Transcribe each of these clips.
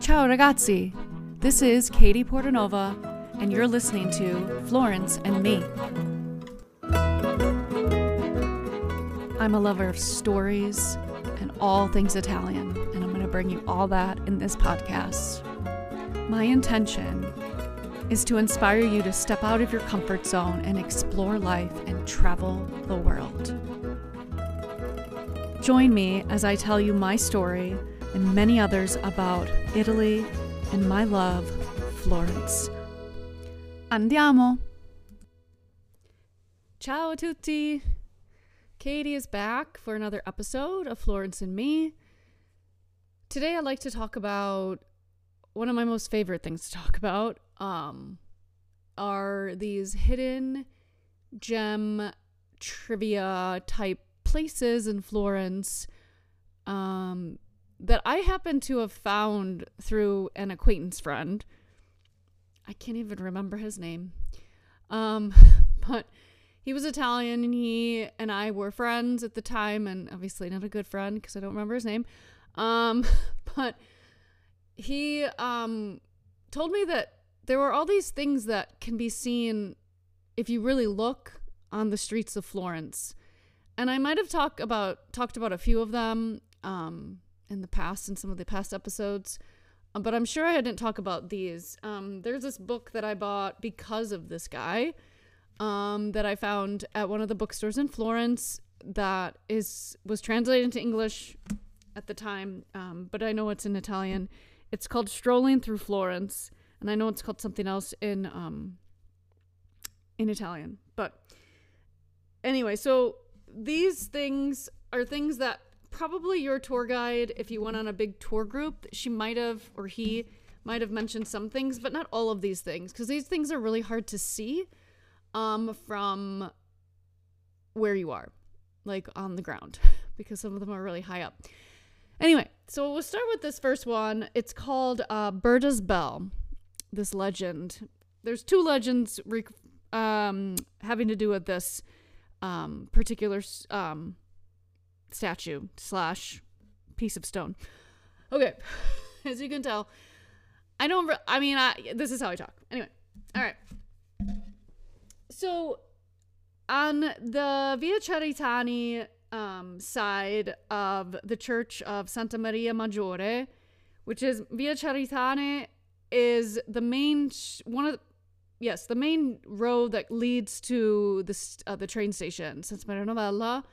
Ciao ragazzi! This is Katie Portanova, and you're listening to Florence and Me. I'm a lover of stories and all things Italian, and I'm going to bring you all that in this podcast. My intention is to inspire you to step out of your comfort zone and explore life and travel the world. Join me as I tell you my story and many others about Italy and my love, Florence. Andiamo! Ciao a tutti! Katie is back for another episode of Florence and Me. Today I'd like to talk about one of my most favorite things to talk about um, are these hidden gem trivia type places in Florence um, that I happen to have found through an acquaintance friend. I can't even remember his name. Um, but he was Italian and he and I were friends at the time and obviously not a good friend because I don't remember his name. Um, but he um told me that there were all these things that can be seen if you really look on the streets of Florence. And I might have talked about talked about a few of them um, in the past in some of the past episodes, um, but I'm sure I didn't talk about these. Um, there's this book that I bought because of this guy um, that I found at one of the bookstores in Florence that is was translated into English at the time, um, but I know it's in Italian. It's called Strolling Through Florence and I know it's called something else in um in Italian. But anyway, so these things are things that probably your tour guide, if you went on a big tour group, she might have or he might have mentioned some things, but not all of these things because these things are really hard to see um from where you are, like on the ground, because some of them are really high up. Anyway, so we'll start with this first one. It's called uh, Berta's Bell this legend. There's two legends rec- um, having to do with this um, particular um, statue slash piece of stone. Okay, as you can tell, I don't. Re- I mean, I, this is how I talk. Anyway, all right. So, on the Via Cerretani um, side of the Church of Santa Maria Maggiore, which is Via Cerretani is the main one of the, yes the main road that leads to the uh, the train station Santa Maria Novella.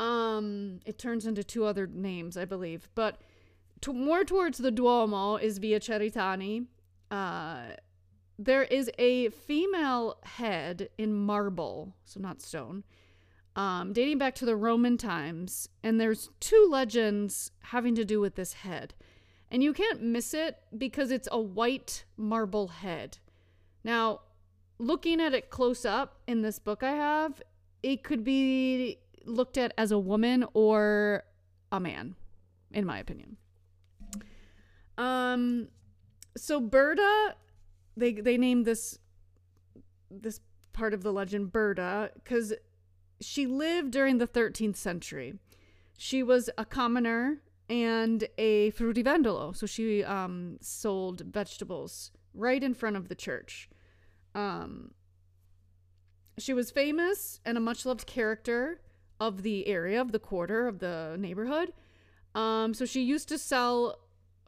Um, it turns into two other names, I believe, but to, more towards the Duomo is Via Cerretani. Uh, there is a female head in marble, so not stone, um, dating back to the Roman times, and there's two legends having to do with this head. And you can't miss it because it's a white marble head. Now, looking at it close up in this book I have, it could be looked at as a woman or a man, in my opinion. Um, so Berta, they they named this this part of the legend Berta because she lived during the 13th century. She was a commoner and a fruttivendolo. So she um, sold vegetables right in front of the church. Um, she was famous and a much loved character of the area, of the quarter, of the neighborhood. Um, so she used to sell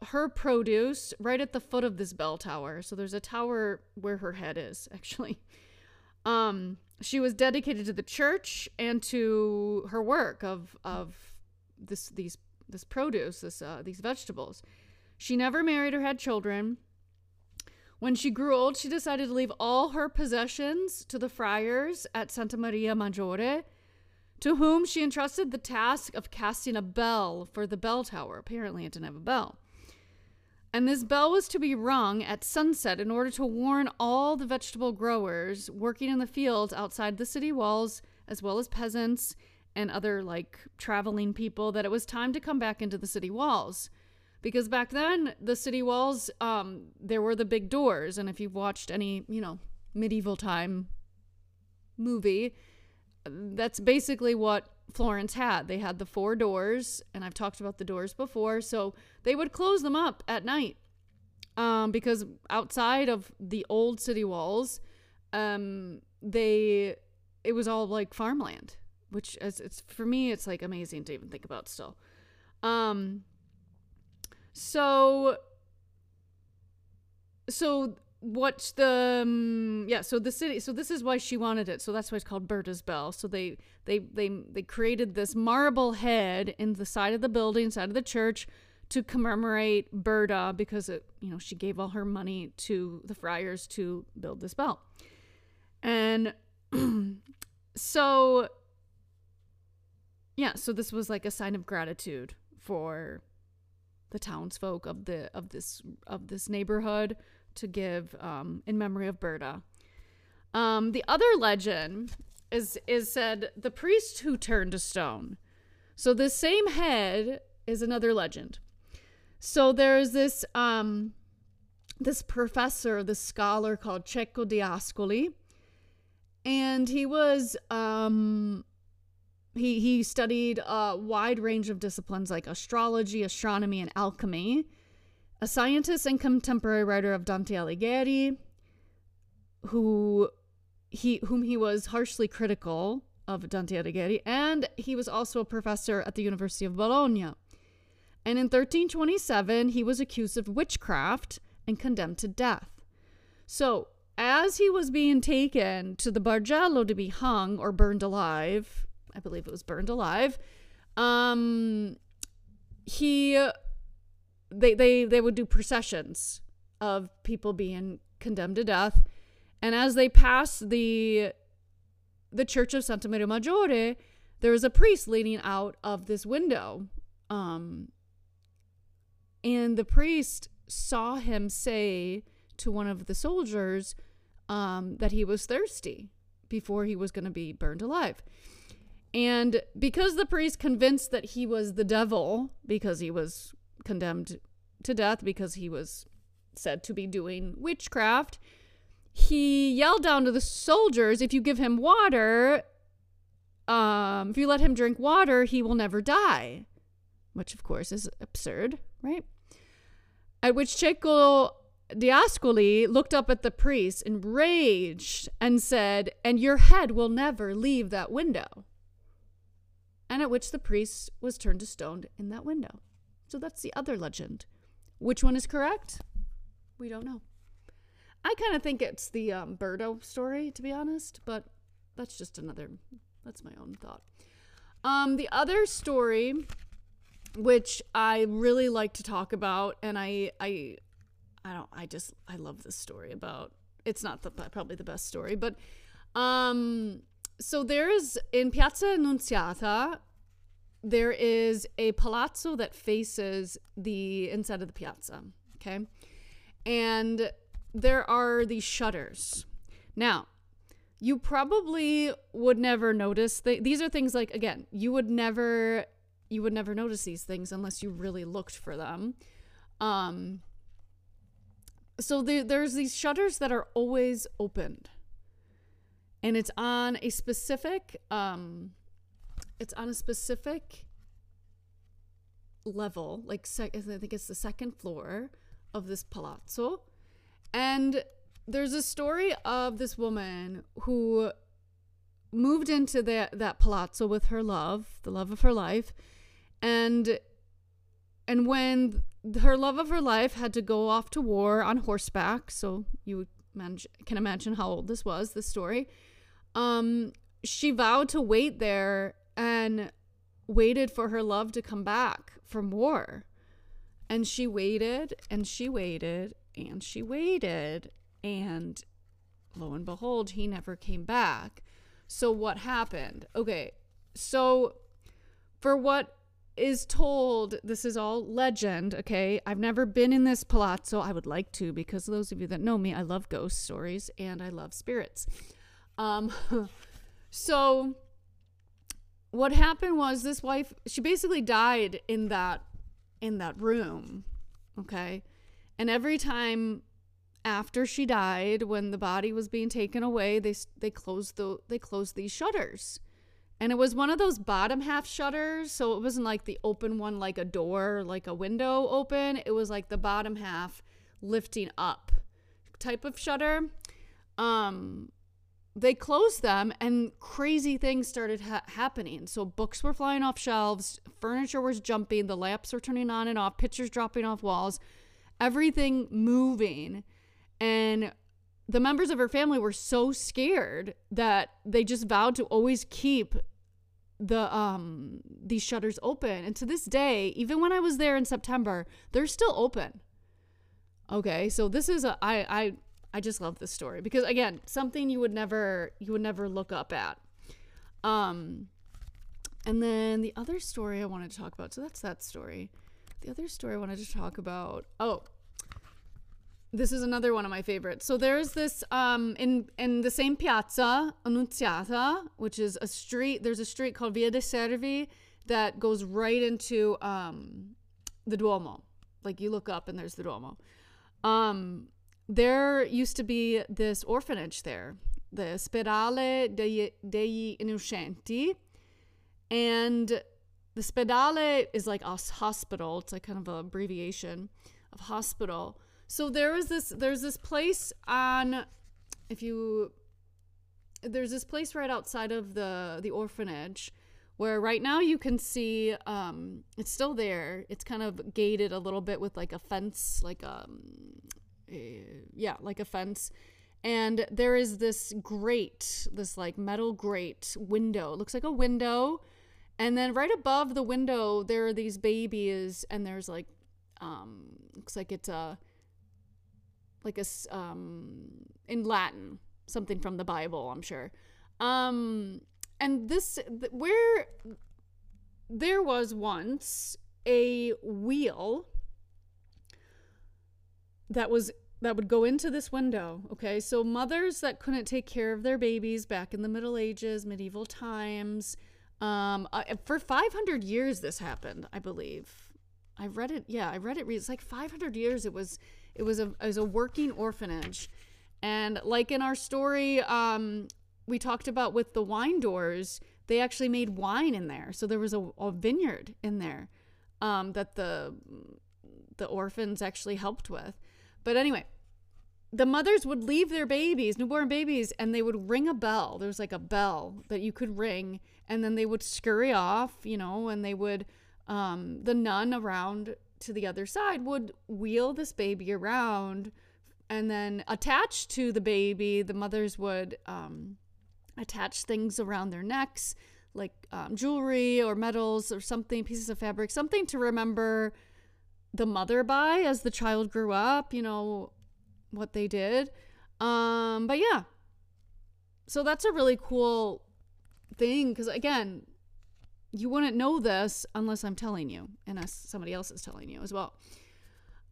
her produce right at the foot of this bell tower. So there's a tower where her head is, actually. Um, she was dedicated to the church and to her work of of this these this produce, this uh, these vegetables. She never married or had children. When she grew old, she decided to leave all her possessions to the friars at Santa Maria Maggiore, to whom she entrusted the task of casting a bell for the bell tower. Apparently, it didn't have a bell. And this bell was to be rung at sunset in order to warn all the vegetable growers working in the fields outside the city walls, as well as peasants and other like traveling people that it was time to come back into the city walls because back then the city walls um there were the big doors and if you've watched any you know medieval time movie that's basically what Florence had. They had the four doors, and I've talked about the doors before. So they would close them up at night um, because outside of the old city walls, um, they it was all like farmland, which is it's for me it's like amazing to even think about still. Um, so so what the um, yeah so the city so this is why she wanted it. So that's why it's called Berta's bell. So they they they they created this marble head in the side of the building side of the church to commemorate Berta because it you know she gave all her money to the friars to build this bell. And so yeah so this was like a sign of gratitude for the townsfolk of the of this of this neighborhood to give um, in memory of Berta. Um, the other legend is is said the priest who turned to stone. So the same head is another legend. So there's this um, this professor, this scholar called Cecco d'Ascoli, and he was um, he he studied a wide range of disciplines like astrology, astronomy, and alchemy a scientist and contemporary writer of Dante Alighieri, who he whom he was harshly critical of Dante Alighieri, and he was also a professor at the University of Bologna. And in 1327, he was accused of witchcraft and condemned to death. So, as he was being taken to the Bargello to be hung or burned alive, I believe it was burned alive, um, he they they they would do processions of people being condemned to death and as they passed the the church of Santa Maria Maggiore there was a priest leaning out of this window um and the priest saw him say to one of the soldiers um, that he was thirsty before he was going to be burned alive. And because the priest convinced that he was the devil because he was condemned to death because he was said to be doing witchcraft, he yelled down to the soldiers, if you give him water, um, if you let him drink water, he will never die. Which, of course, is absurd, right? At which Cecco d'Ascoli looked up at the priest, enraged, and said, And your head will never leave that window. And at which the priest was turned to stone in that window. So that's the other legend. Which one is correct? We don't know. I kind of think it's the um, Berto story, to be honest, but that's just another, that's my own thought. Um, the other story, which I really like to talk about, and I, I, I don't, I just, I love this story about. It's not the probably the best story, but, um, so there is in Piazza Annunziata there is a palazzo that faces the inside of the piazza. Okay. And there are these shutters. Now, you probably would never notice th- these are things like again, you would never you would never notice these things unless you really looked for them. Um so there, there's these shutters that are always opened. And it's on a specific um it's on a specific level, like sec- I think it's the second floor of this palazzo. And there's a story of this woman who moved into that that palazzo with her love, the love of her life, and and when her love of her life had to go off to war on horseback, so you can imagine how old this was, this story. Um, she vowed to wait there and waited for her love to come back from war. And she waited and she waited and she waited. And lo and behold, he never came back. So, what happened? Okay, so for what is told, this is all legend, okay? I've never been in this palazzo. I would like to because those of you that know me, I love ghost stories and I love spirits. Um, so what happened was this wife she basically died in that in that room okay and every time after she died when the body was being taken away they they closed the they closed these shutters And it was one of those bottom half shutters. So it wasn't like the open one, like a door, like a window open. It was like the bottom half lifting up type of shutter. Um, they closed them and crazy things started ha- happening. So books were flying off shelves, furniture was jumping, the lamps were turning on and off, pictures dropping off walls, everything moving. And the members of her family were so scared that they just vowed to always keep the um these shutters open and to this day even when i was there in september they're still open okay so this is a i i i just love this story because again something you would never you would never look up at um and then the other story i wanted to talk about so that's that story the other story i wanted to talk about oh this is another one of my favorites. So there's this um in in the same piazza, Annunziata, which is a street. There's a street called Via de Servi that goes right into um the Duomo. Like you look up and there's the Duomo. Um there used to be this orphanage there, the Spedale degli, degli Innocenti. And the Spedale is like a hospital. It's like kind of an abbreviation of hospital so there was this there's this place on if you there's this place right outside of the the orphanage where right now you can see um it's still there. It's kind of gated a little bit with like a fence like um yeah, like a fence. And there is this grate, this like metal grate window. It looks like a window. And then right above the window there are these babies and there's like um looks like it's a like a um in Latin, something from the Bible, I'm sure. Um and this th- where there was once a wheel that was that would go into this window. Okay, so mothers that couldn't take care of their babies back in the Middle Ages, medieval times, um, for 500 years this happened, I believe. I read it. Yeah, I read it. It's like 500 years. It was it was a it was a working orphanage, and like in our story, um, we talked about with the wine doors, they actually made wine in there. So there was a, a vineyard in there um, that the the orphans actually helped with. But anyway, the mothers would leave their babies, newborn babies, and they would ring a bell. There was like a bell that you could ring, and then they would scurry off, you know, and they would, um, the nun around to the other side would wheel this baby around and then attached to the baby the mothers would um, attach things around their necks like um, jewelry or medals or something pieces of fabric something to remember the mother by as the child grew up you know what they did um but yeah so that's a really cool thing because again you wouldn't know this unless I'm telling you, unless somebody else is telling you as well.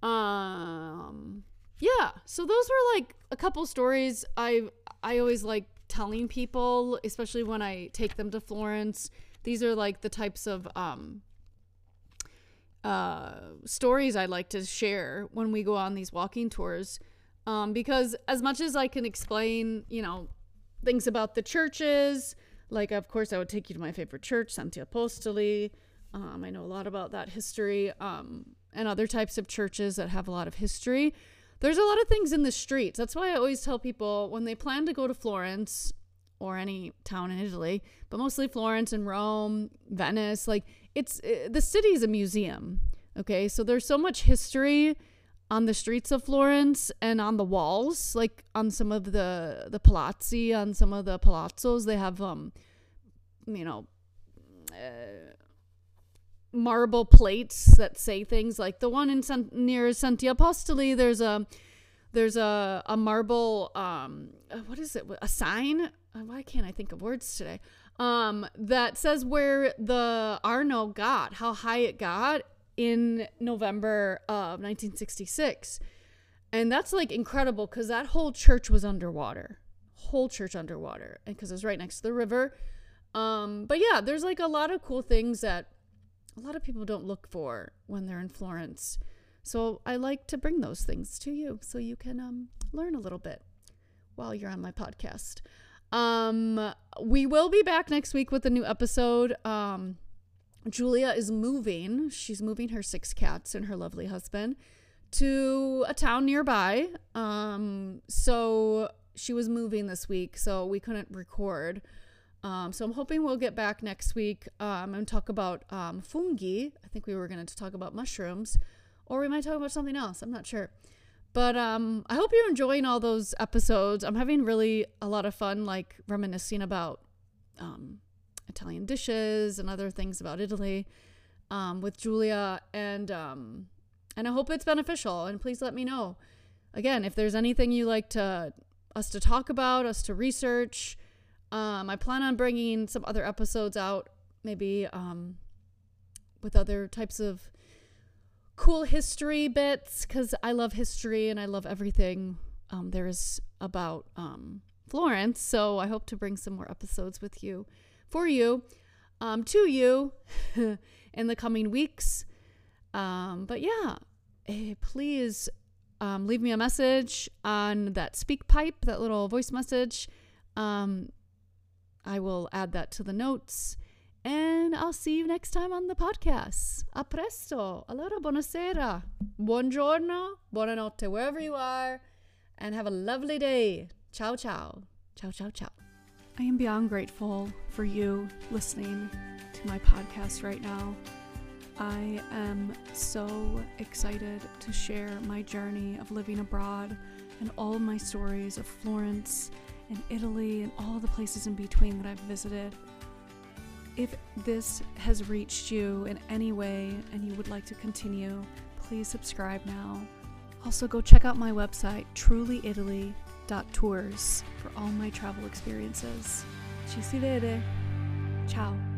Um, yeah. So those were like a couple stories I I always like telling people, especially when I take them to Florence. These are like the types of um uh stories I like to share when we go on these walking tours. Um, because as much as I can explain, you know, things about the churches, like, of course, I would take you to my favorite church, Santi Apostoli. Um, I know a lot about that history um, and other types of churches that have a lot of history. There's a lot of things in the streets. That's why I always tell people when they plan to go to Florence or any town in Italy, but mostly Florence and Rome, Venice, like it's it, eh, the city is a museum. Okay, so there's so much history on the streets of Florence and on the walls, like on some of the the palazzi, on some of the palazzos, they have um, you know, uh, marble plates that say things like the one in San, near Santi Apostoli. There's a there's a a marble um, uh, what is it? A sign? Uh, why can't I think of words today? Um, that says where the Arno got, how high it got, in November of 1966. And that's like incredible because that whole church was underwater. Whole church underwater. And because it was right next to the river. Um, but yeah, there's like a lot of cool things that a lot of people don't look for when they're in Florence. So I like to bring those things to you so you can um, learn a little bit while you're on my podcast. Um, we will be back next week with a new episode. Um, Julia is moving. She's moving her six cats and her lovely husband to a town nearby. Um, so she was moving this week, so we couldn't record. Um, so I'm hoping we'll get back next week um, and talk about um, fungi. I think we were going to talk about mushrooms, or we might talk about something else. I'm not sure. But um, I hope you're enjoying all those episodes. I'm having really a lot of fun, like reminiscing about um, Italian dishes and other things about Italy um, with Julia, and um, and I hope it's beneficial. And please let me know. Again, if there's anything you like to us to talk about, us to research. Um, I plan on bringing some other episodes out, maybe um, with other types of cool history bits, because I love history and I love everything um, there is about um, Florence. So I hope to bring some more episodes with you, for you, um, to you in the coming weeks. Um, but yeah, eh, please um, leave me a message on that SpeakPipe, that little voice message. Um, I will add that to the notes. And I'll see you next time on the podcast. A presto. Allora, buonasera. Buongiorno. Buonanotte, wherever you are. And have a lovely day. Ciao, ciao. Ciao, ciao, ciao. I am beyond grateful for you listening to my podcast right now. I am so excited to share my journey of living abroad and all my stories of Florence and Italy and all the places in between that I've visited. If this has reached you in any way and you would like to continue, please subscribe now. Also, go check out my website, trulyitaly.tours, for all my travel experiences. Ci si vede. Ciao.